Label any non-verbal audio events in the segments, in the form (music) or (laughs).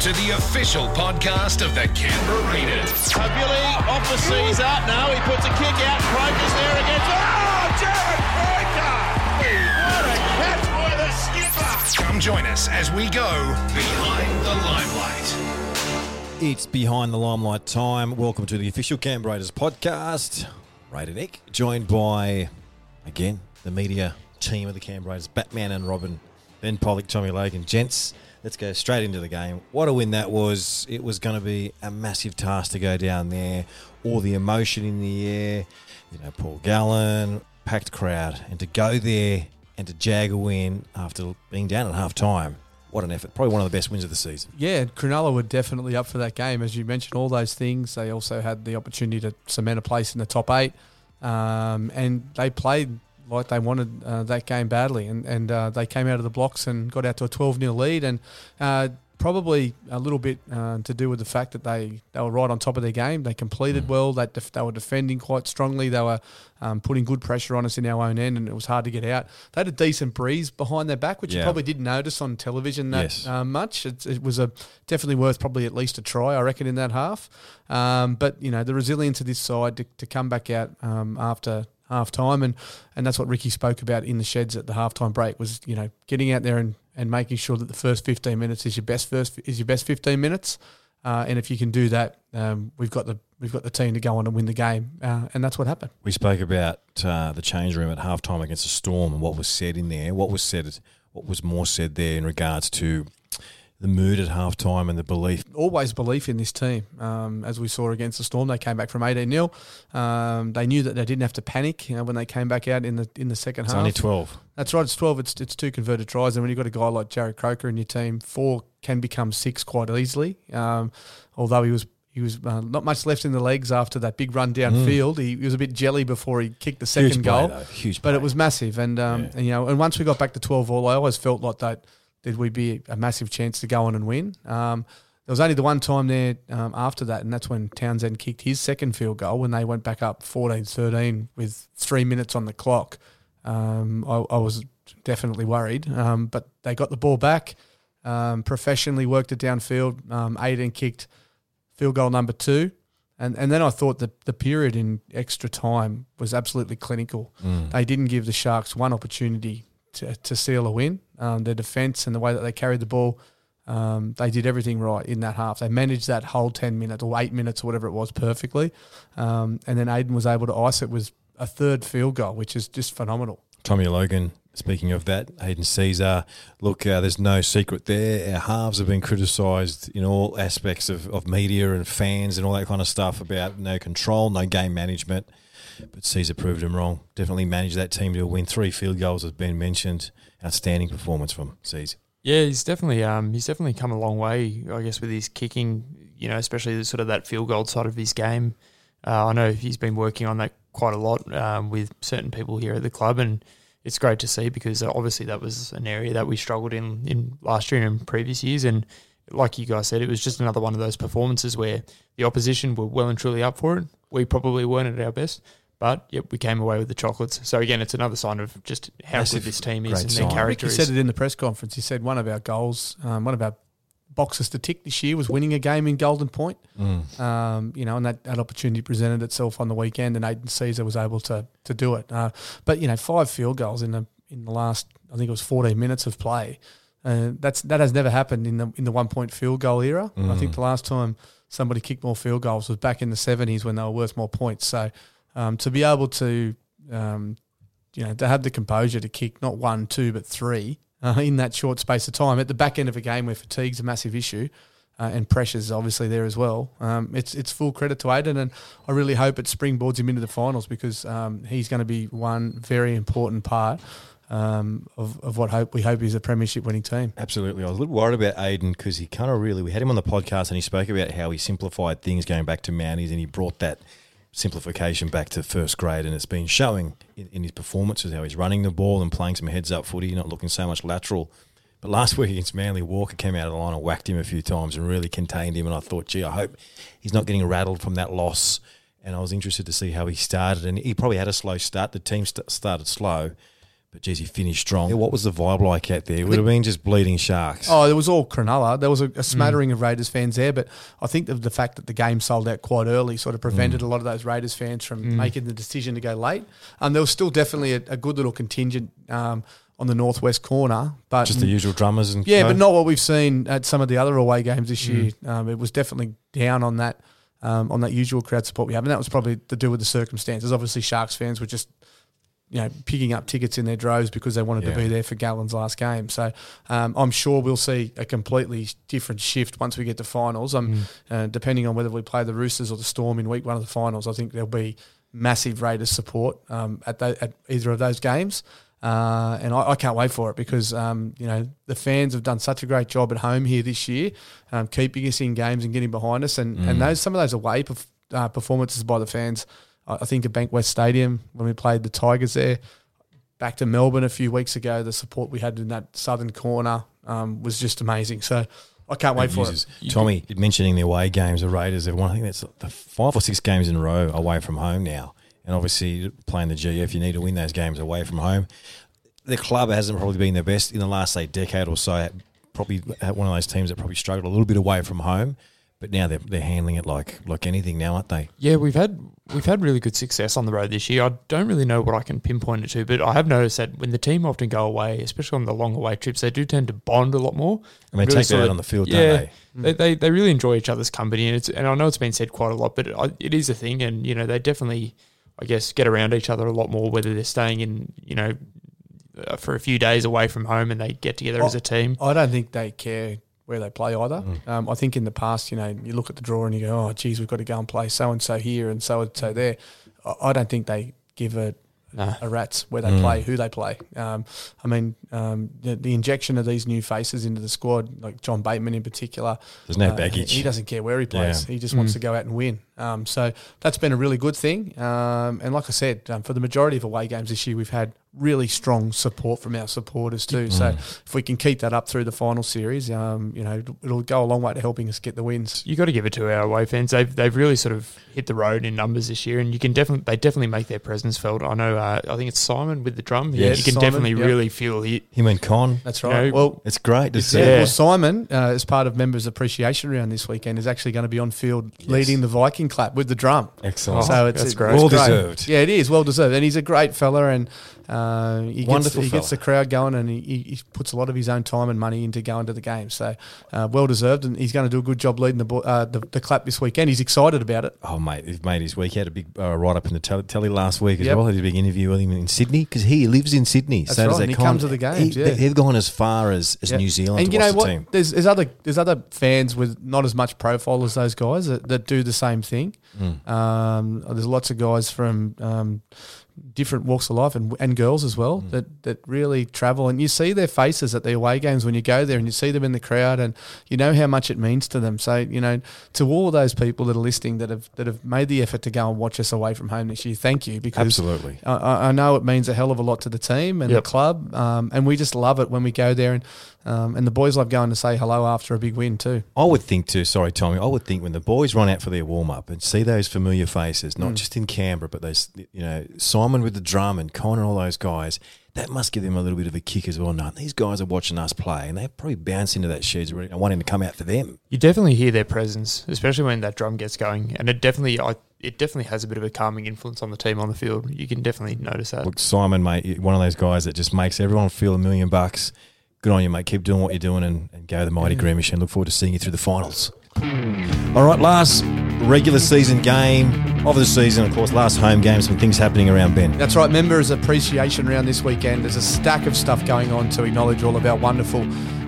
to the official podcast of the Canberra Raiders. Uh, Billy off the Sezer. Now he puts a kick out. Croker's there against. Oh, Jarrod Croker! What a catch by the skipper! Come join us as we go behind the limelight. It's behind the limelight time. Welcome to the official Canberra Raiders podcast. Raider Nick, joined by, again, the media team of the Canberra Raiders, Batman and Robin, Ben Pollock, Tommy Logan. Gents, let's go straight into the game. What a win that was. It was going to be a massive task to go down there. All the emotion in the air. You know, Paul Gallen, packed crowd. And to go there and to jag a win after being down at half time. What an effort. Probably one of the best wins of the season. Yeah, Cronulla were definitely up for that game. As you mentioned, all those things. They also had the opportunity to cement a place in the top eight. Um, and they played like they wanted uh, that game badly. And, and uh, they came out of the blocks and got out to a 12 0 lead. And uh, probably a little bit uh, to do with the fact that they, they were right on top of their game. They completed well. They, def- they were defending quite strongly. They were um, putting good pressure on us in our own end, and it was hard to get out. They had a decent breeze behind their back, which you probably didn't notice on television that Yes. uh, much. It, it was a definitely worth probably at least a try, I reckon, in that half. Um, but you know the resilience of this side to, to come back out um, after half time, and and that's what Ricky spoke about in the sheds at the halftime break was you know getting out there and, and making sure that the first fifteen minutes is your best first is your best fifteen minutes. Uh, and if you can do that, um, we've got the we've got the team to go on and win the game, uh, and that's what happened. We spoke about uh, the change room at halftime against the Storm and what was said in there. What was said, what was more said there in regards to the mood at halftime and the belief. always belief in this team. Um, as we saw against the Storm, they came back from 18 0. Um, they knew that they didn't have to panic you know, when they came back out in the in the second It's half. only twelve. That's right. It's 12. It's, it's two converted tries. And when you've got a guy like Jarrod Croker in your team, four can become six quite easily. Um, although he was he was uh, not much left in the legs after that big run downfield. He, he was a bit jelly before he kicked the second Mm. Huge goal. Huge, But play. it was massive, and, um, Yeah. and you know, and once we got back to twelve all, I always felt like that did we be a massive chance to go on and win. Um, there was only the one time there um, after that, and that's when Townsend kicked his second field goal when they went back up 14-13 with three minutes on the clock. Um, I, I was definitely worried, um, but they got the ball back, um, professionally worked it downfield. Um, Aidan kicked field goal number two. And, and then I thought that the period in extra time was absolutely clinical. They didn't give the Sharks one opportunity to, to seal a win. Um, their defence and the way that they carried the ball, um, they did everything right in that half. They managed that whole 10 minutes or eight minutes or whatever it was perfectly. Um, and then Aidan was able to ice it with a third field goal, which is just phenomenal. Tommy Logan. Speaking of that, Hayden Sezer. Look, uh, there's no secret there. Our halves have been criticised in all aspects of, of media and fans and all that kind of stuff about no control, no game management. But Sezer proved him wrong. Definitely managed that team to win three field goals, has been mentioned. Outstanding performance from Sezer. Yeah, he's definitely um, he's definitely come a long way, I guess, with his kicking. You know, especially sort of that field goal side of his game. Uh, I know he's been working on that quite a lot um, with certain people here at the club, and it's great to see because obviously that was an area that we struggled in in last year and previous years. And like you guys said, it was just another one of those performances where the opposition were well and truly up for it. We probably weren't at our best. But yep, we came away with the chocolates. So again, it's another sign of just how Massive, good this team is and their Ricky character He is. said it in the press conference. He said one of our goals, um, one of our boxes to tick this year was winning a game in Golden Point. Um, you know, and that, that opportunity presented itself on the weekend, and Aidan Sezer was able to to do it. Uh, but you know, five field goals in the in the last, I think it was 14 minutes of play. Uh, that's that has never happened in the in the one point field goal era. I think the last time somebody kicked more field goals was back in the 70s when they were worth more points. So um, to be able to um, you know, to have the composure to kick not one, two, but three uh, in that short space of time at the back end of a game where fatigue's a massive issue uh, and pressure's obviously there as well. Um, it's it's full credit to Aidan, and I really hope it springboards him into the finals because um, he's going to be one very important part um, of, of what hope we hope is a premiership winning team. Absolutely. I was a little worried about Aidan because he kind of really, we had him on the podcast and he spoke about how he simplified things going back to Mounties and he brought that simplification back to first grade and it's been showing in, in his performances how he's running the ball and playing some heads up footy, not looking so much lateral. But last week against Manly, Walker came out of the line and whacked him a few times and really contained him. And I thought, gee, I hope he's not getting rattled from that loss. And I was interested to see how he started. And he probably had a slow start. The team st- started slow. But geez, he finished strong. What was the vibe like out there? It would have been just bleeding sharks. Oh, it was all Cronulla. There was a, a smattering of Raiders fans there, but I think the, the fact that the game sold out quite early sort of prevented a lot of those Raiders fans from making the decision to go late. And there was still definitely a, a good little contingent um, on the northwest corner, but just the usual drummers and yeah, co? but not what we've seen at some of the other away games this year. Um, it was definitely down on that um, on that usual crowd support we have, and that was probably to do with the circumstances. Obviously, Sharks fans were just you know picking up tickets in their droves because they wanted Yeah. to be there for Gallen's last game. So um, I'm sure we'll see a completely different shift once we get to finals. Um, uh, depending on whether we play the Roosters or the Storm in week one of the finals, I think there'll be massive Raiders support um, at, tho- at either of those games. Uh, and I, I can't wait for it because um, you know the fans have done such a great job at home here this year, um, keeping us in games and getting behind us, and, and those some of those away perf- uh, performances by the fans. I, I think at Bankwest Stadium when we played the Tigers there, back to Melbourne a few weeks ago, the support we had in that southern corner um, was just amazing. So I can't wait for it. users. Tommy mentioning the away games, the Raiders have won. I think that's the five or six games in a row away from home now, and obviously playing the GF, you need to win those games away from home. The club hasn't probably been the best in the last say decade or so. Probably one of those teams that probably struggled a little bit away from home, but now they're they're handling it like like anything now, aren't they? Yeah, we've had we've had really good success on the road this year. I don't really know what I can pinpoint it to, but I have noticed that when the team often go away, especially on the long away trips, they do tend to bond a lot more. And they Really take that out on the field, yeah, don't they? They, they they really enjoy each other's company, and it's and I know it's been said quite a lot, but it, it is a thing, and you know they definitely, I guess, get around each other a lot more. Whether they're staying in, you know, uh, for a few days away from home, and they get together as a team. I don't think they care where they play either. Mm. Um, I think in the past, you know, you look at the draw and you go, oh, geez, we've got to go and play so and so here and so and so there. I, I don't think they give a, No. a rat's where they Mm. play, who they play. Um, I mean, um, the, the injection of these new faces into the squad, like John Bateman in particular, There's no uh, baggage. He doesn't care where he plays. Yeah. He just wants to go out and win. Um, so that's been a really good thing. Um, and like I said, um, for the majority of away games this year, we've had really strong support from our supporters too. So if we can keep that up through the final series, um, you know, it'll, it'll go a long way to helping us get the wins. You got to give it to our away fans. They've they've really sort of hit the road in numbers this year, and you can definitely they definitely make their presence felt. I know. Uh, I think it's Simon with the drum. Yes, you can Simon, definitely yep. really feel he. Him and Con. That's You right. know, well, It's great to see. yeah. Yeah. Well, Simon, uh, as part of members' appreciation round this weekend, is actually going to be on field leading the Viking clap with the drum. Excellent. So it's that's it's great. Well great. deserved. Yeah, it is well deserved, and he's a great fella, and uh, he gets he gets the crowd going, and he, he he puts a lot of his own time and money into going to the game. So uh, well deserved, and he's going to do a good job leading the, bo- uh, the the clap this weekend. He's excited about it. Oh mate, he's made his week. He had a big uh, write up in the telly, telly last week as Yep. well. Had a big interview with him in Sydney because he lives in Sydney. That's so right, and he Con. comes to the games, He- yeah. They've gone as far as, as Yeah. New Zealand And to you watch know the what? team. There's, there's other there's other fans with not as much profile as those guys that, that do the same thing. Mm. Um, there's lots of guys from um, different walks of life and, and girls as well Mm. that, that really travel and you see their faces at the away games when you go there and you see them in the crowd and you know how much it means to them. So you know to all those people that are listening that have that have made the effort to go and watch us away from home this year, thank you because Absolutely. I- I, know it means a hell of a lot to the team and Yep. the club, um, and we just love it when we go there, and um, and the boys love going to say hello after a big win too. I would think too. Sorry, Tommy. I would think when the boys run out for their warm up and see those familiar faces, Mm. not just in Canberra, but those you know Simon with the drum and Connor, and all those guys, that must give them a little bit of a kick as well. No, these guys are watching us play, and they probably bounce into that sheds and wanting to come out for them. You definitely hear their presence, especially when that drum gets going, and it definitely I, it definitely has a bit of a calming influence on the team on the field. You can definitely notice that. Look, Simon, mate, one of those guys that just makes everyone feel a million bucks. Good on you, mate. Keep doing what you're doing and, and go the mighty Green Machine. Look forward to seeing you through the finals. All right, last regular season game of the season. Of course, last home game. Some things happening around Ben. That's right, members appreciation round this weekend. There's a stack of stuff going on to acknowledge all of our wonderful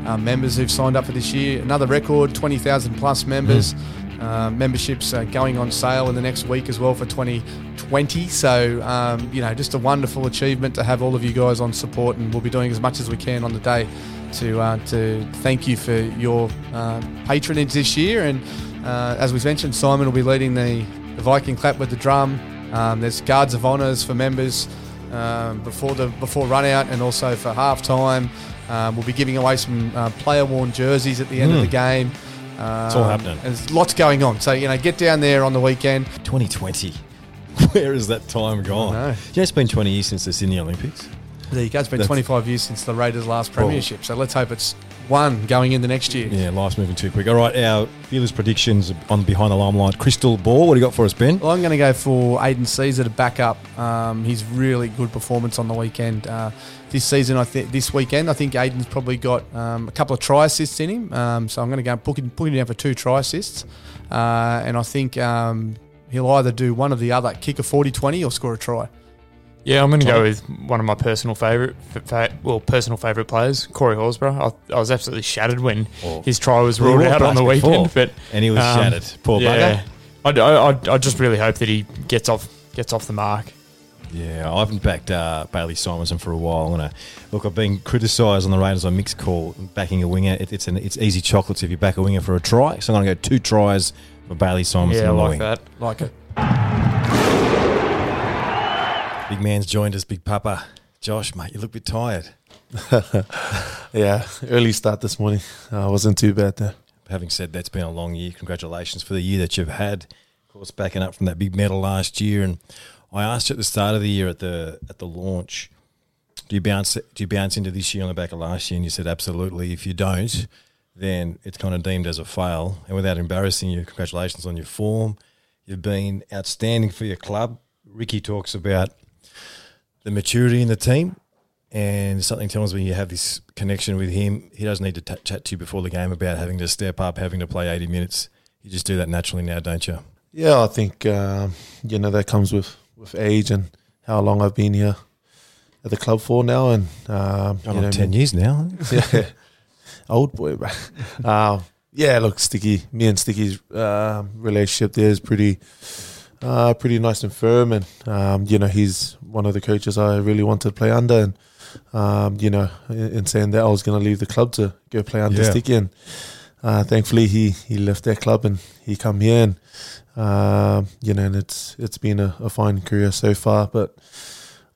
um, members who've signed up for this year. Another record, twenty thousand plus members. Uh, memberships uh, going on sale in the next week as well for 2020. So, um, you know, just a wonderful achievement to have all of you guys on support, and we'll be doing as much as we can on the day to uh, to thank you for your uh, patronage this year. And uh, as we've mentioned, Simon will be leading the, the Viking clap with the drum. Um, there's guards of honours for members um, before the before run out and also for half time. Um, we'll be giving away some uh, player worn jerseys at the end of Mm. the game. Um, all happening. There's lots going on. So, you know, get down there on the weekend. 2020. (laughs) Where has that time gone? know. Yeah, it's been 20 years since the Sydney Olympics. There you go. It's been That's- 25 years since the Raiders' last premiership, so let's hope it's one going into next year. Yeah, life's moving too quick. All right, our Feelers predictions on Behind the Limelight. Crystal Ball, what do you got for us, Ben? Well, I'm going to go for Aidan Sezer to back up um, his really good performance on the weekend. Uh, this season, I think this weekend, I think Aidan's probably got um, a couple of try assists in him. Um, so I'm going to go and put him, put him down for two try assists. Uh, and I think um, he'll either do one or the other, kick a 40-20 or score a try. Yeah, I'm going to go with one of my personal favourite, fa- well, personal favourite players, Corey Horsburgh. I, I was absolutely shattered when Oh. his try was ruled out on the past before, weekend, but And he was Um, shattered. Poor yeah, bugger. I, I, I, I just really hope that he gets off gets off the mark. Yeah, I haven't backed uh, Bailey Simonsson for a while. I'm gonna look. I've been criticised on the Raiders on mixed call backing a winger. It, it's an it's easy chocolates if you back a winger for a try. So I'm gonna go two tries for Bailey Simonsson. yeah, I like wing. that. Like it. Big man's joined us. Big Papa, Josh, mate, you look a bit tired. (laughs) Yeah, early start this morning. Uh, wasn't too bad there. Having said that's been a long year. Congratulations for the year that you've had. Of course, backing up from that big medal last year. And I asked you at the start of the year at the at the launch, do you bounce do you bounce into this year on the back of last year? And you said absolutely. If you don't, then it's kind of deemed as a fail. And without embarrassing you, congratulations on your form. You've been outstanding for your club. Ricky talks about the maturity in the team. And something tells me you have this connection with him. He doesn't need to t- chat to you before the game about having to step up, having to play 80 minutes. You just do that naturally now, don't you? Yeah, I think um, you know that comes with with age and how long I've been here at the club for now, and um, you know, 10 years now. (laughs) yeah, old boy, bro. um, (laughs) yeah, look, Sticky, me and Sticky's uh, relationship there is pretty, uh, pretty nice and firm, and um, you know he's one of the coaches I really wanted to play under, and um, you know, in, in saying that I was going to leave the club to go play under Yeah. Sticky, and uh, thankfully he he left that club and he come here, and um, you know, and it's it's been a, a fine career so far, but.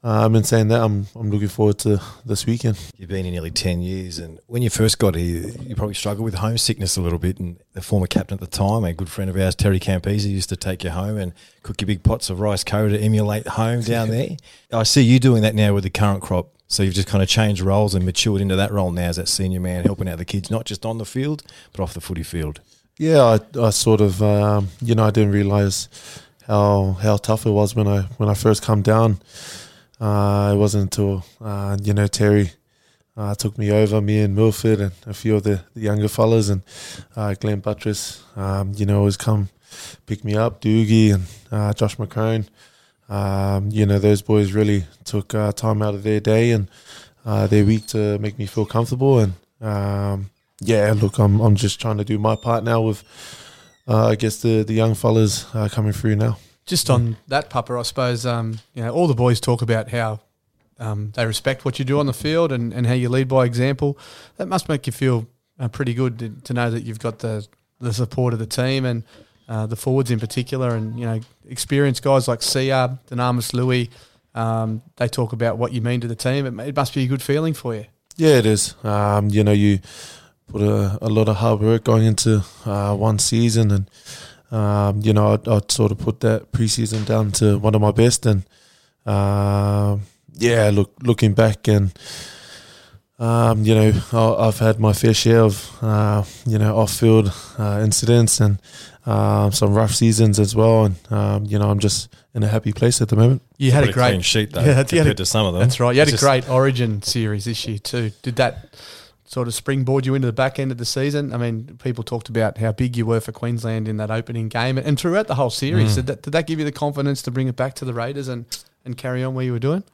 Um, in saying that, I'm I'm looking forward to this weekend. You've been here nearly 10 years. And when you first got here, you probably struggled with homesickness a little bit. And the former captain at the time, a good friend of ours, Terry Campese, used to take you home and cook you big pots of rice curry to emulate home down there. (laughs) I see you doing that now with the current crop. So you've just kind of changed roles and matured into that role now as that senior man, helping out the kids, not just on the field, but off the footy field. Yeah, I, I sort of, um, you know, I didn't realize how how tough it was when I when I first come down. Uh, it wasn't until uh, you know Terry uh, took me over, me and Milford and a few of the, the younger fellas, and Glen Buttriss, um, you know, always come pick me up, Doogie and Josh McCrone. Um, you know, those boys really took time out of their day and their week to make me feel comfortable. And um, yeah, look, I'm I'm just trying to do my part now with, uh, I guess the the young fellas uh, coming through now. Just on that, Papa, I suppose um, you know all the boys talk about how um, they respect what you do on the field and, and how you lead by example. That must make you feel uh, pretty good to, to know that you've got the the support of the team and uh, the forwards in particular, and you know experienced guys like Sia, Dunamis Lui. Um, they talk about what you mean to the team. It, it must be a good feeling for you. Yeah, it is. Um, you know, you put a, a lot of hard work going into uh, one season, and um, you know, I'd, I'd sort of put that preseason down to one of my best. And um yeah, look, looking back, and um, you know, I- I've had my fair share of uh, you know off-field uh, incidents and uh, some rough seasons as well. And um, you know, I'm just in a happy place at the moment. You had a What great clean sheet, though, Yeah, you had compared a- to some of them. That's right. You had It's a just- great Origin series this year too. Did that sort of springboard you into the back end of the season? I mean, people talked about how big you were for Queensland in that opening game, and throughout the whole series. Mm. Did, that, did that give you the confidence to bring it back to the Raiders and, and carry on where you were doing?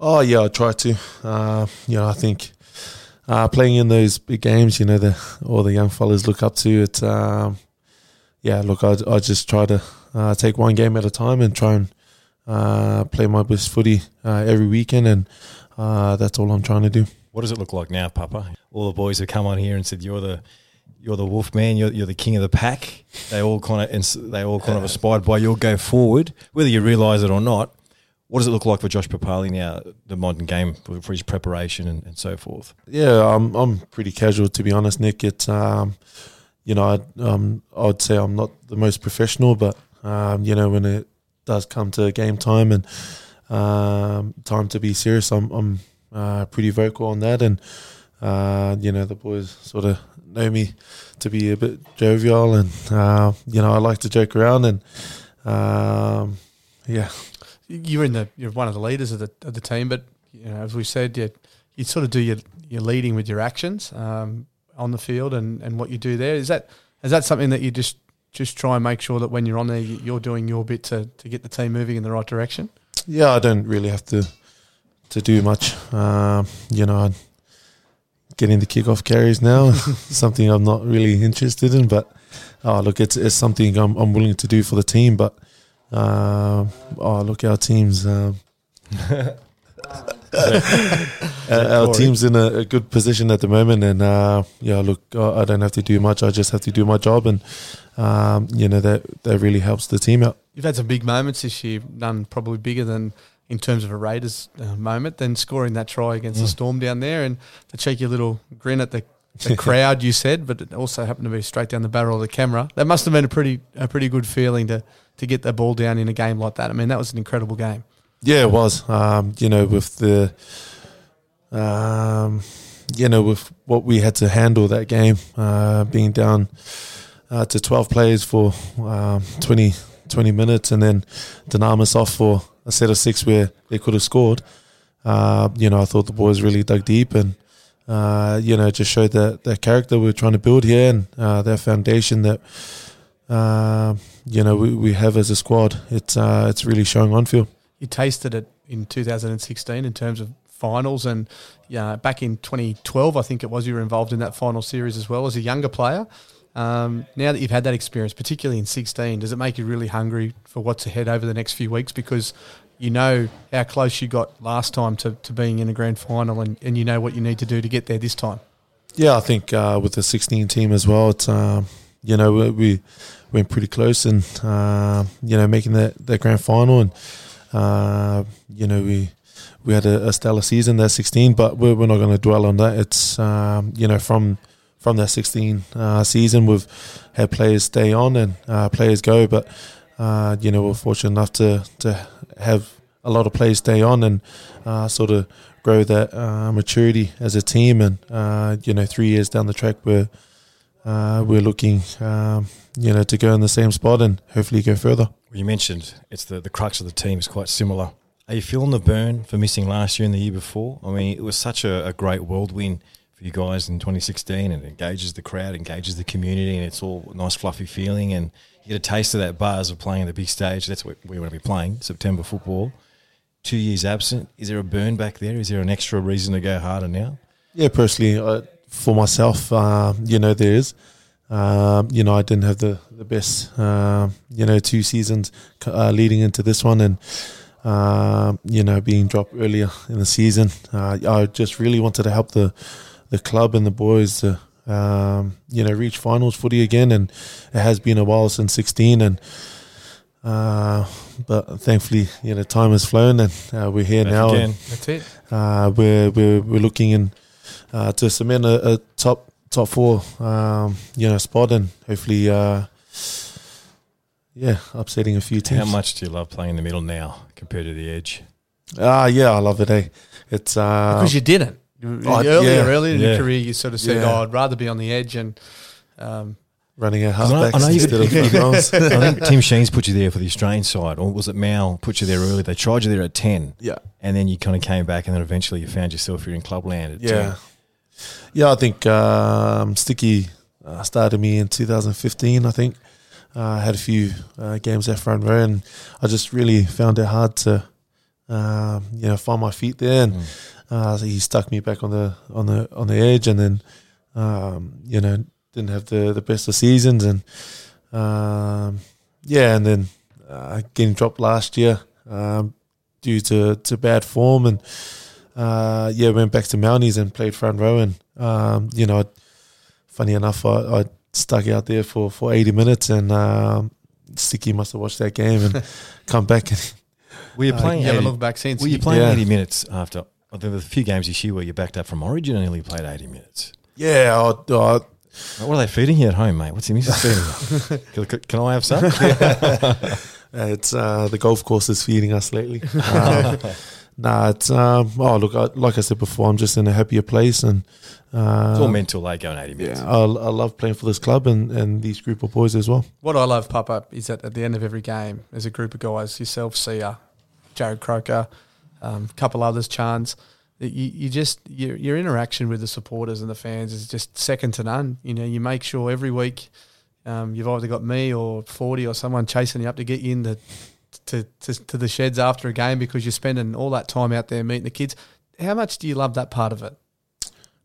Oh yeah, I try to. Uh, you know, I think uh, playing in those big games, you know, the all the young fellas look up to it. Um, yeah, look, I, I just try to uh, take one game at a time and try and uh, play my best footy uh, every weekend, and uh, that's all I'm trying to do. What does it look like now, Papa? All the boys have come on here and said you're the you're the wolf man, you're, you're the king of the pack. They all kind of they all kind of aspired by your go forward, whether you realise it or not. What does it look like for Josh Papalii now, the modern game for, his preparation and, and so forth? Yeah, I'm I'm pretty casual to be honest, Nick. It's um, you know, I'd, um, I'd say I'm not the most professional, but um, you know, when it does come to game time and um, time to be serious, I'm I'm uh, pretty vocal on that, and uh, you know the boys sort of know me to be a bit jovial, and uh, you know I like to joke around, and um, yeah, You're in the you're one of the leaders of the of the team, but you know, as we said, you you sort of do your your leading with your actions um, on the field and, and what you do there. Is that is that something that you just just try and make sure that when you're on there, you- you're doing your bit to, to get the team moving in the right direction? yeah, I don't really have to to do much. Um, you know, getting the kickoff carries now, (laughs) something I'm not really interested in. But oh, look, it's it's something I'm I'm willing to do for the team. But um oh, look, our team's. Um, (laughs) (laughs) our our team's in a, a good position at the moment, and uh, yeah, look, I I don't have to do much. I just have to do my job, and um, you know that that really helps the team out. You've had some big moments this year, none probably bigger than in terms of a Raiders uh, moment than scoring that try against the Storm down there and the cheeky little grin at the, the (laughs) crowd you said, but it also happened to be straight down the barrel of the camera. That must have been a pretty a pretty good feeling to to get the ball down in a game like that. I mean, that was an incredible game. Yeah, it was. Um, you know, with the, um, you know, with what we had to handle that game, uh, being down uh, to 12 players for um, 20, 20 minutes and then Dunamis off for a set of six where they could have scored. Uh, you know, I thought the boys really dug deep and, uh, you know, just showed that, that character we're trying to build here and uh, foundation that, uh, you know, we, we have as a squad. It's, uh, it's really showing on field. You tasted it in 2016 in terms of finals, and yeah, back in 2012, I think it was you were involved in that final series as well as a younger player. Um, now that you've had that experience, particularly in 16, does it make you really hungry for what's ahead over the next few weeks? Because you know how close you got last time to, to being in a grand final, and, and you know what you need to do to get there this time. Yeah, I think uh, with the 16 team as well, it's um, you know we, we went pretty close and uh, you know making that, that grand final and uh, you know we we had a, a stellar season there, 16, but we're, we're not going to dwell on that. It's um, you know from from that 16 uh, season we've had players stay on and uh, players go, but uh, you know we're fortunate enough to to have a lot of players stay on and uh, sort of grow that uh, maturity as a team. And uh, you know, three years down the track, we're we're looking, um, you know, to go in the same spot and hopefully go further. You mentioned it's the, the crux of the team is quite similar. Are you feeling the burn for missing last year and the year before? I mean, it was such a, a great world win for you guys in 2016 and it engages the crowd, engages the community, and it's all nice, fluffy feeling. And you get a taste of that buzz of playing the big stage. That's what we want to be playing, September football. Two years absent. Is there a burn back there? Is there an extra reason to go harder now? Yeah, personally, uh, for myself, uh, you know, there is. Um, you know, I didn't have the the best, uh, you know, two seasons uh, leading into this one, and uh, you know, being dropped earlier in the season. Uh, I just really wanted to help the the club and the boys to, um, you know, reach finals footy again, and it has been a while since sixteen, and. Uh, but thankfully, you know, time has flown and uh, we're here Back now. again. And, That's it. uh, we're, we're we're looking in uh, to cement a, a top top four, um, you know, spot, and hopefully, uh, yeah, upsetting a few teams. How much do you love playing in the middle now compared to the edge? Ah, yeah, I love it. Eh? It's uh, Because you didn't. You- Oh, earlier, yeah. earlier in Yeah. your career, you sort of said, Yeah. "Oh, I'd rather be on the edge." And um, running a I know- halfback I know you instead of could- front. I think (laughs) Tim Sheens put you there for the Australian side, or was it Mal put you there early? They tried you there at 10, Yeah, and then you kind of came back, and then eventually you found yourself here in clubland at 10. yeah, yeah. I think um, Sticky uh, started me in 2015. I think uh, I had a few uh, games at front row, and I just really found it hard to, um, you know, find my feet there. And Mm. Uh, so he stuck me back on the on the on the edge, and then um, you know didn't have the the best of seasons, and um, yeah, and then uh, getting dropped last year um, due to to bad form, and uh, yeah, went back to Mounties and played front row, and um, you know, funny enough, I, I stuck out there for for eighty minutes, and um, Sticky must have watched that game and (laughs) come back and. Were you (laughs) Uh, playing? you haven't 80 looked back since. were you playing Yeah. 80 minutes after? I think there were a few games this year where you backed up from Origin and only played 80 minutes. Yeah, I, I, What are they feeding you at home, mate? What's your missus feeding you? (laughs) Can, can I have some? (laughs) Uh, it's uh, the golf course is feeding us lately. Um, (laughs) nah, it's um, oh look, I, like I said before, I'm just in a happier place, and uh, It's all mental, like going 80 minutes. yeah, I, I love playing for this club and, and these group of boys as well. What I love, Papa, is that at the end of every game, there's a group of guys, yourself, Sia, Jarrod Croker, a um, couple others, that You, you just your, your interaction with the supporters and the fans is just second to none. You know, you make sure every week um, you've either got me or forty or someone chasing you up to get you in the, to, to to the sheds after a game because you're spending all that time out there meeting the kids. How much do you love that part of it?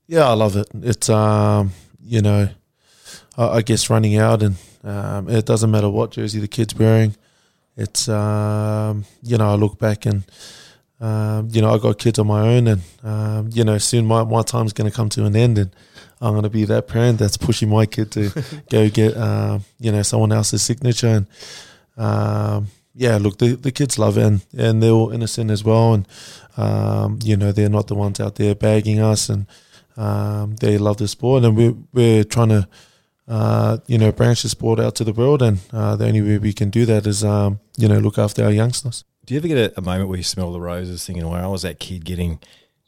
Yeah, I love it. It's um, you know, I, I guess running out and um, it doesn't matter what jersey the kid's wearing. It's um, you know, I look back and um, you know, I got kids on my own, and um, you know, soon my my time's going to come to an end, and I'm going to be that parent that's pushing my kid to (laughs) go get um, you know someone else's signature, and um, yeah, look, the the kids love it, and, and they're all innocent as well, and um, you know, they're not the ones out there bagging us, and um, they love the sport, and we're we're trying to. Uh, you know, branch the sport out to the world, and uh, the only way we can do that is, um, you know, look after our youngsters. Do you ever get a, a moment where you smell the roses thinking, where I was that kid getting,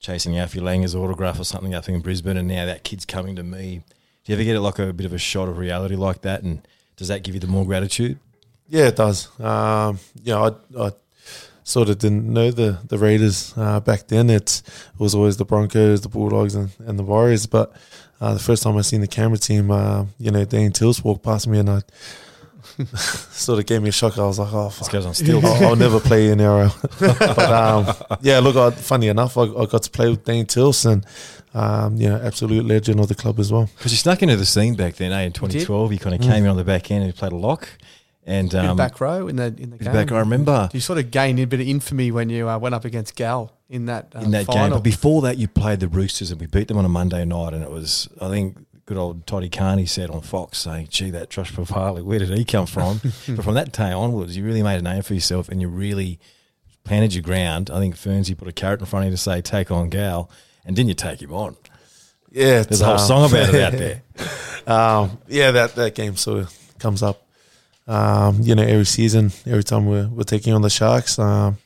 chasing Alfie Langer's autograph or something up in Brisbane, and now that kid's coming to me? Do you ever get like a bit of a shot of reality like that? And does that give you the more gratitude? Yeah, it does. Um, yeah, I, I sort of didn't know the the Raiders uh, back then. It's, it was always the Broncos, the Bulldogs, and, and the Warriors. But uh, the first time I seen the Canberra team, uh, you know, Dane Tilse walked past me, and I (laughs) sort of gave me a shock. I was like, oh, This fuck. goes on still. I'll, I'll never play in arrow. (laughs) but um, yeah, look, I, funny enough, I, I got to play with Dane Tilson. and um, you know, absolute legend of the club as well. Because you snuck into the scene back then, eh? In 2012, you kind of came in on the back end and you played a lock. And Bit of um, back row in the in the game. back, I remember You sort of gained a bit of infamy when you uh, went up against Gal in that um, in that game. But before that, you played the Roosters and we beat them on a Monday night. And it was, I think, good old Toddy Carney said on Fox saying, gee, that Josh Papalii, where did he come from? (laughs) but from that day onwards, you really made a name for yourself and you really planted your ground. I think Fernsey put a carrot in front of you to say, take on Gal. And didn't you take him on? Yeah, There's a whole um, song about it out (laughs) there. Um, yeah, that, that game sort of comes up. Um, you know, every season, every time we're, we're taking on the Sharks. Um,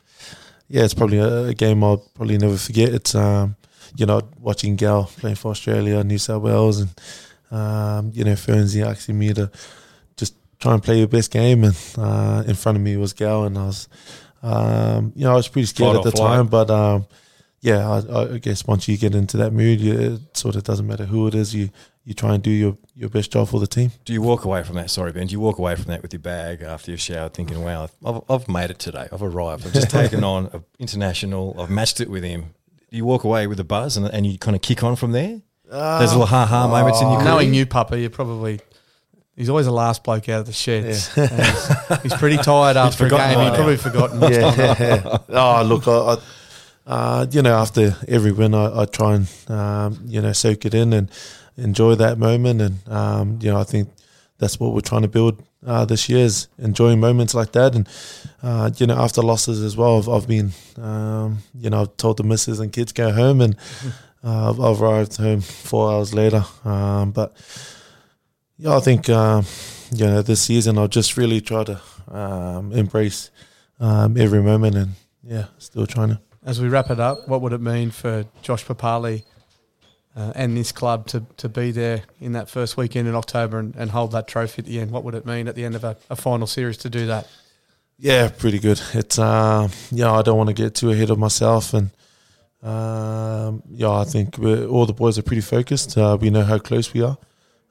yeah, it's probably a, a game I'll probably never forget. It's um, you know watching Gal playing for Australia, New South Wales, and um, you know Fernsey asking me to just try and play your best game, and uh, in front of me was Gal, and I was, um, you know, I was pretty scared Fight at the flight. time, but um, yeah, I, I guess once you get into that mood, you, it sort of doesn't matter who it is. You you try and do your, your best job for the team. Do you walk away from that? Sorry, Ben. Do you walk away from that with your bag after you've showered, thinking, "Wow, I've, I've made it today. I've arrived. I've just (laughs) taken on an international. I've matched it with him." Do you walk away with a buzz and, and you kind of kick on from there? There's little ha ha moments in your career. Knowing you, Papa, you're probably. He's always the last bloke out of the sheds. And He's, he's pretty tired after a game. by He's probably forgotten. yeah. (laughs) oh, look, I, I uh, you know, after every win, I, I try and um, you know soak it in and enjoy that moment, and um, you know, I think that's what we're trying to build uh, this year is enjoying moments like that, and uh, you know, after losses as well, I've, I've been, um, you know, I've told the missus and kids go home, and (laughs) uh, I've, I've arrived home four hours later, um, but yeah, I think um, you know this season I'll just really try to um, embrace um, every moment, and yeah, still trying to. As we wrap it up, what would it mean for Josh Papalii uh, and this club to, to be there in that first weekend in October and, and hold that trophy at the end? What would it mean at the end of a, a final series to do that? Yeah, pretty good. It's um, yeah, I don't want to get too ahead of myself, and um, yeah, I think all the boys are pretty focused. Uh, we know how close we are,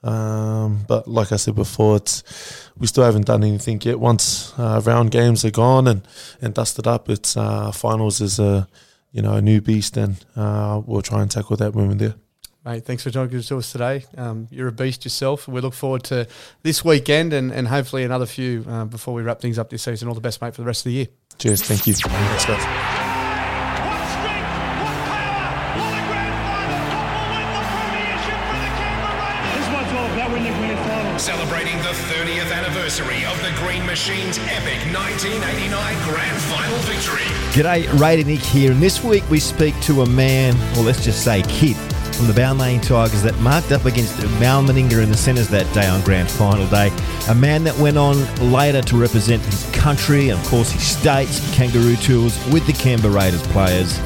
um, but like I said before, it's we still haven't done anything yet. Once uh, round games are gone and and dusted up, it's uh, finals is a you know a new beast, and uh, we'll try and tackle that when we're there. Mate, thanks for talking to us today. Um, you're a beast yourself. We look forward to this weekend and, and hopefully another few uh, before we wrap things up this season. All the best, mate, for the rest of the year. Cheers, thank you. Thanks, guys. What strength, what power, what a grand final couple win the premiership for the Canberra Raiders. This one's all about winning the grand final. Celebrating the 30th anniversary of the Green Machine's epic 1989 Grand Final victory. G'day, Raider Nick here, and this week we speak to a man, or let's just say kid, from the Balmain Tigers that marked up against Mal Meninga in the centres that day on grand final day. A man that went on later to represent his country and, of course, his state's kangaroo tours with the Canberra Raiders players.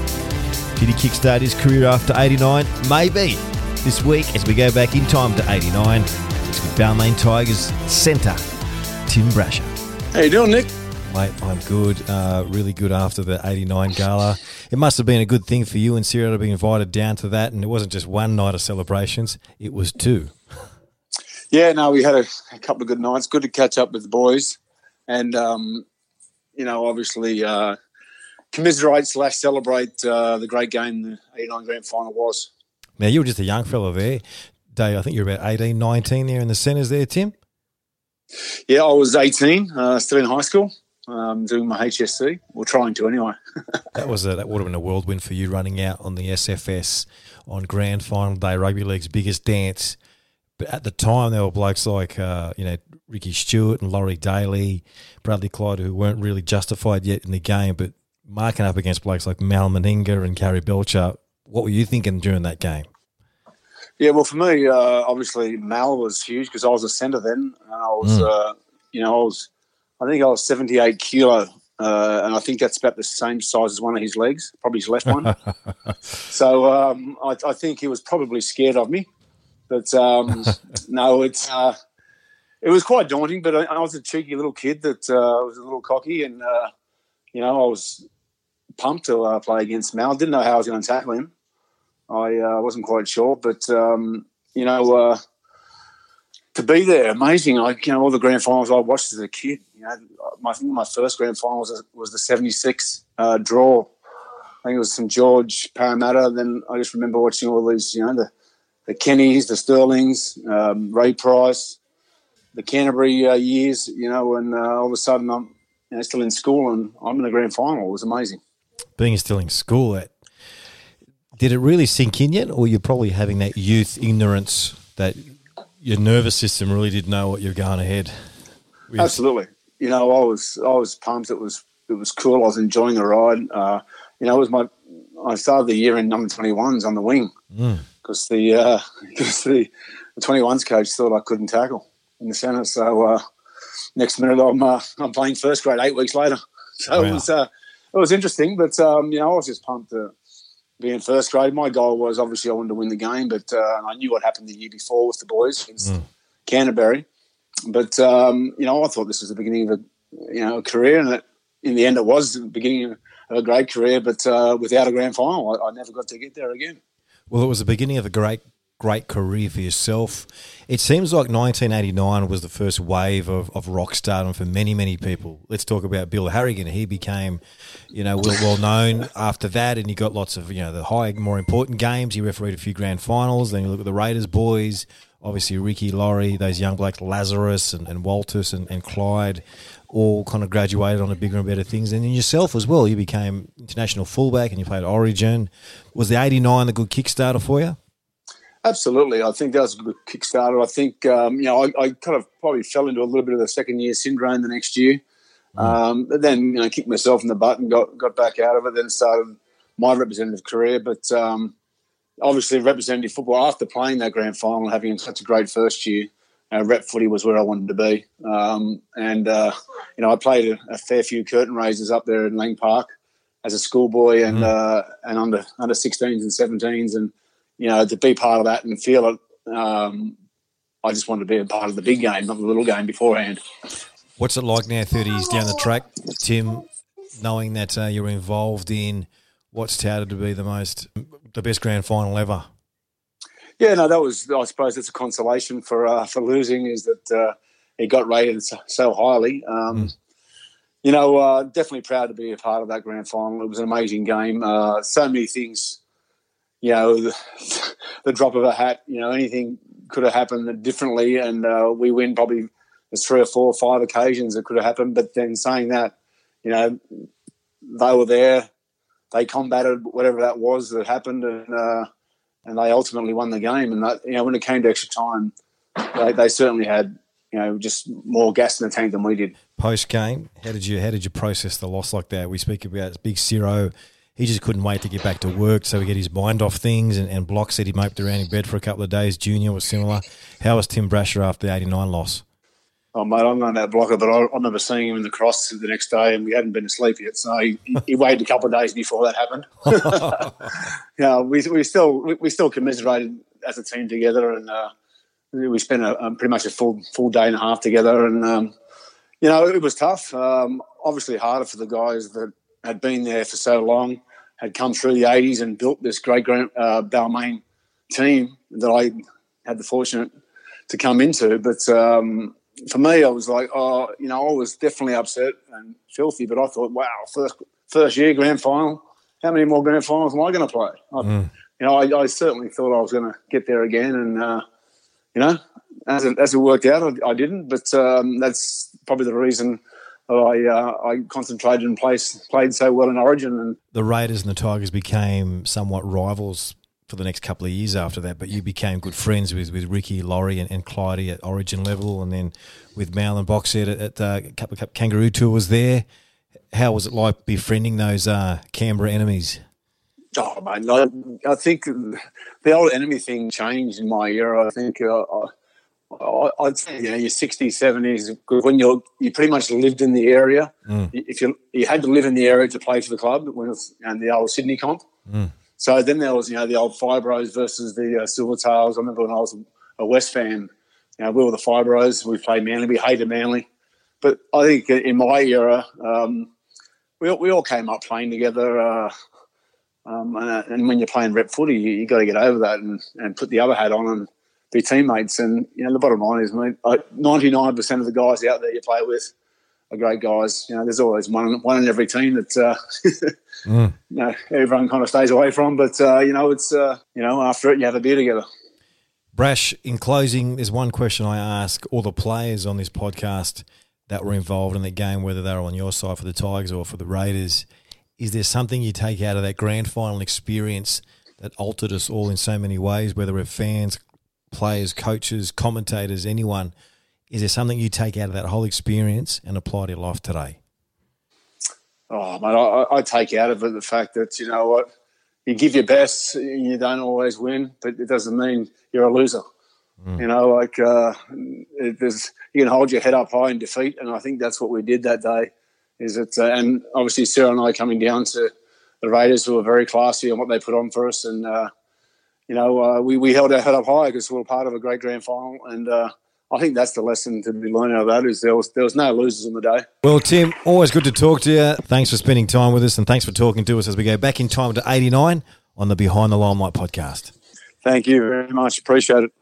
Did he kickstart his career after 89? Maybe. This week, as we go back in time to 89, it's with Balmain Tigers centre, Tim Brasher. How you doing, Nick? Mate, I'm good. Uh, really good after the 89 gala. It must have been a good thing for you and Sarah to be invited down to that. And it wasn't just one night of celebrations, it was two. Yeah, no, we had a, a couple of good nights. Good to catch up with the boys. And, um, you know, obviously uh, commiserate slash celebrate uh, the great game the 89 grand final was. Now, you were just a young fella there. Dave, I think you're about 18, 19 there in the centres there, Tim. Yeah, I was 18, uh, still in high school, um, doing my HSC, or trying to anyway. (laughs) That was a, that would have been a whirlwind for you running out on the SFS on grand final day, rugby league's biggest dance. But at the time, there were blokes like uh, you know Ricky Stuart and Laurie Daley, Bradley Clyde, who weren't really justified yet in the game, but marking up against blokes like Mal Meninga and Gary Belcher. What were you thinking during that game? Yeah, well, for me, uh, obviously Mal was huge because I was a centre then. And I was, Mm. uh, you know, I was, I think I was 78 kilo, uh, and I think that's about the same size as one of his legs, probably his left one. (laughs) so um, I, I think he was probably scared of me. But um, (laughs) no, it's uh, it was quite daunting. But I, I was a cheeky little kid that uh, was a little cocky, and uh, you know, I was pumped to uh, play against Mal. Didn't know how I was going to tackle him. I uh, wasn't quite sure, but um, you know, uh, to be there, amazing. I you know, all the grand finals I watched as a kid. You know, my, I think my first grand final was, was the '76 uh, draw. I think it was St George, Parramatta. Then I just remember watching all these, you know, the the Kennys, the Sterlings, um, Ray Price, the Canterbury uh, years. You know, and uh, all of a sudden I'm you know, still in school and I'm in the grand final. It was amazing. Being still in school, that did it really sink in yet, or you're probably having that youth ignorance that your nervous system really didn't know what you're going ahead? with? Absolutely. You know, I was I was pumped. It was it was cool. I was enjoying the ride. Uh, you know, it was my I started the year in number twenty ones on the wing because the uh, (laughs) because the twenty ones coach thought I couldn't tackle in the centre. So uh, next minute I'm uh, I'm playing first grade eight weeks later. (laughs) So Wow. it was uh, it was interesting, but um, you know I was just pumped to be in first grade. My goal was obviously I wanted to win the game, but uh, I knew what happened the year before with the boys against Canterbury. But um, you know, I thought this was the beginning of a you know a career, and it, in the end, it was the beginning of a great career. But uh, without a grand final, I, I never got to get there again. Well, it was the beginning of a great, great career for yourself. It seems like 1989 was the first wave of, of rock stardom for many, many people. Let's talk about Bill Harrigan. He became, you know, well, well known after that, and he got lots of, you know, the high, more important games. He refereed a few grand finals. Then you look at the Raiders boys, obviously Ricky, Laurie, those young blokes, Lazarus and, and Walters and, and Clyde, all kind of graduated on to bigger and better things. And then yourself as well, you became international fullback and you played Origin. Was the 89 the good Kickstarter for you? Absolutely, I think that was a good kickstarter. I think um, you know I, I kind of probably fell into a little bit of the second year syndrome the next year, um, but then you know kicked myself in the butt and got got back out of it. Then started my representative career, but um, obviously representative football after playing that grand final having such a great first year. Uh, rep footy was where I wanted to be, um, and uh, you know I played a, a fair few curtain raisers up there in Lang Park as a schoolboy and uh, and under under 16s and 17s, and you know to be part of that and feel it. Um, I just wanted to be a part of the big game, not the little game beforehand. What's it like now, 30 years down the track, Tim, knowing that uh, you're involved in what's touted to be the most, the best grand final ever? Yeah, no, that was. I suppose it's a consolation for uh, for losing is that uh, he got rated so, so highly. Um, You know, uh, definitely proud to be a part of that grand final. It was an amazing game. Uh, so many things. You know, the, (laughs) the drop of a hat. You know, anything could have happened differently, and uh, we win probably there's three or four or five occasions that could have happened. But then saying that, you know, they were there. They combated whatever that was that happened, and uh, and they ultimately won the game. And that, you know, when it came to extra time, they, they certainly had you know just more gas in the tank than we did. Post game, how did you how did you process the loss like that? We speak about Big Sirro. he just couldn't wait to get back to work so he get his mind off things. And, and Block said he moped around in bed for a couple of days. Junior was similar. How was Tim Brasher after the 89 loss? Oh, mate, I'm not that blocker, but I, I remember seeing him in the cross the next day, and we hadn't been asleep yet. So he, he waited a couple of days before that happened. (laughs) (laughs) yeah, we, we still we, we still commiserated as a team together, and uh, we spent a, pretty much a full full day and a half together. And um, you know, it was tough. Um, obviously, harder for the guys that had been there for so long, had come through the '80s and built this great grand uh, Balmain team that I had the fortunate to come into. But um, for me, I was like, oh, you know, I was definitely upset and filthy. But I thought, wow, first first year grand final. How many more grand finals am I going to play? I, mm. You know, I, I, certainly thought I was going to get there again, and uh, you know, as it, as it worked out, I, I didn't. But um, that's probably the reason I uh, I concentrated and played played so well in Origin. And the Raiders and the Tigers became somewhat rivals for the next couple of years after that. But you became good friends with, with Ricky, Laurie, and, and Clyde at Origin level, and then with Mal and Boxhead at, at uh, Cup, Cup Kangaroo tours there. How was it like befriending those uh, Canberra enemies? Oh man, I, I, think the old enemy thing changed in my era. I think uh, I, I'd say you know your 60s, 70s when you you pretty much lived in the area. Mm. If you you had to live in the area to play for the club when it was and the old Sydney comp. Mm. So then there was, you know, the old Fibros versus the uh, Silvertails. I remember when I was a West fan, you know, we were the Fibros. We played Manly. We hated Manly. But I think in my era, um, we, all, we all came up playing together. Uh, um, and, and, when you're playing rep footy, you, you got to get over that and, and put the other hat on and be teammates. And, you know, the bottom line is, mate, 99% of the guys out there you play with are great guys. You know, there's always one, one in every team that uh, (laughs) mm. you know, everyone kind of stays away from. But uh, you know, it's uh, you know, after it, you have a beer together. Brash, in closing, there's one question I ask all the players on this podcast that were involved in the game, whether they were on your side for the Tigers or for the Raiders. Is there something you take out of that grand final experience that altered us all in so many ways, whether we're fans, players, coaches, commentators, anyone? Is there something you take out of that whole experience and apply to your life today? Oh, man, I, I take out of it the fact that, you know what, you give your best, you don't always win, but it doesn't mean you're a loser. Mm. You know, like uh, there's, you can hold your head up high in defeat, and I think that's what we did that day. Is it? Uh, and obviously Sarah and I coming down to the Raiders, who were very classy on what they put on for us, and uh, you know, uh, we we held our head up high because we were part of a great grand final, and uh, I think that's the lesson to be learned out of that is there was there was no losers on the day. Well, Tim, always good to talk to you. Thanks for spending time with us, and thanks for talking to us as we go back in time to '89 on the Behind the Limelight podcast. Thank you very much. Appreciate it.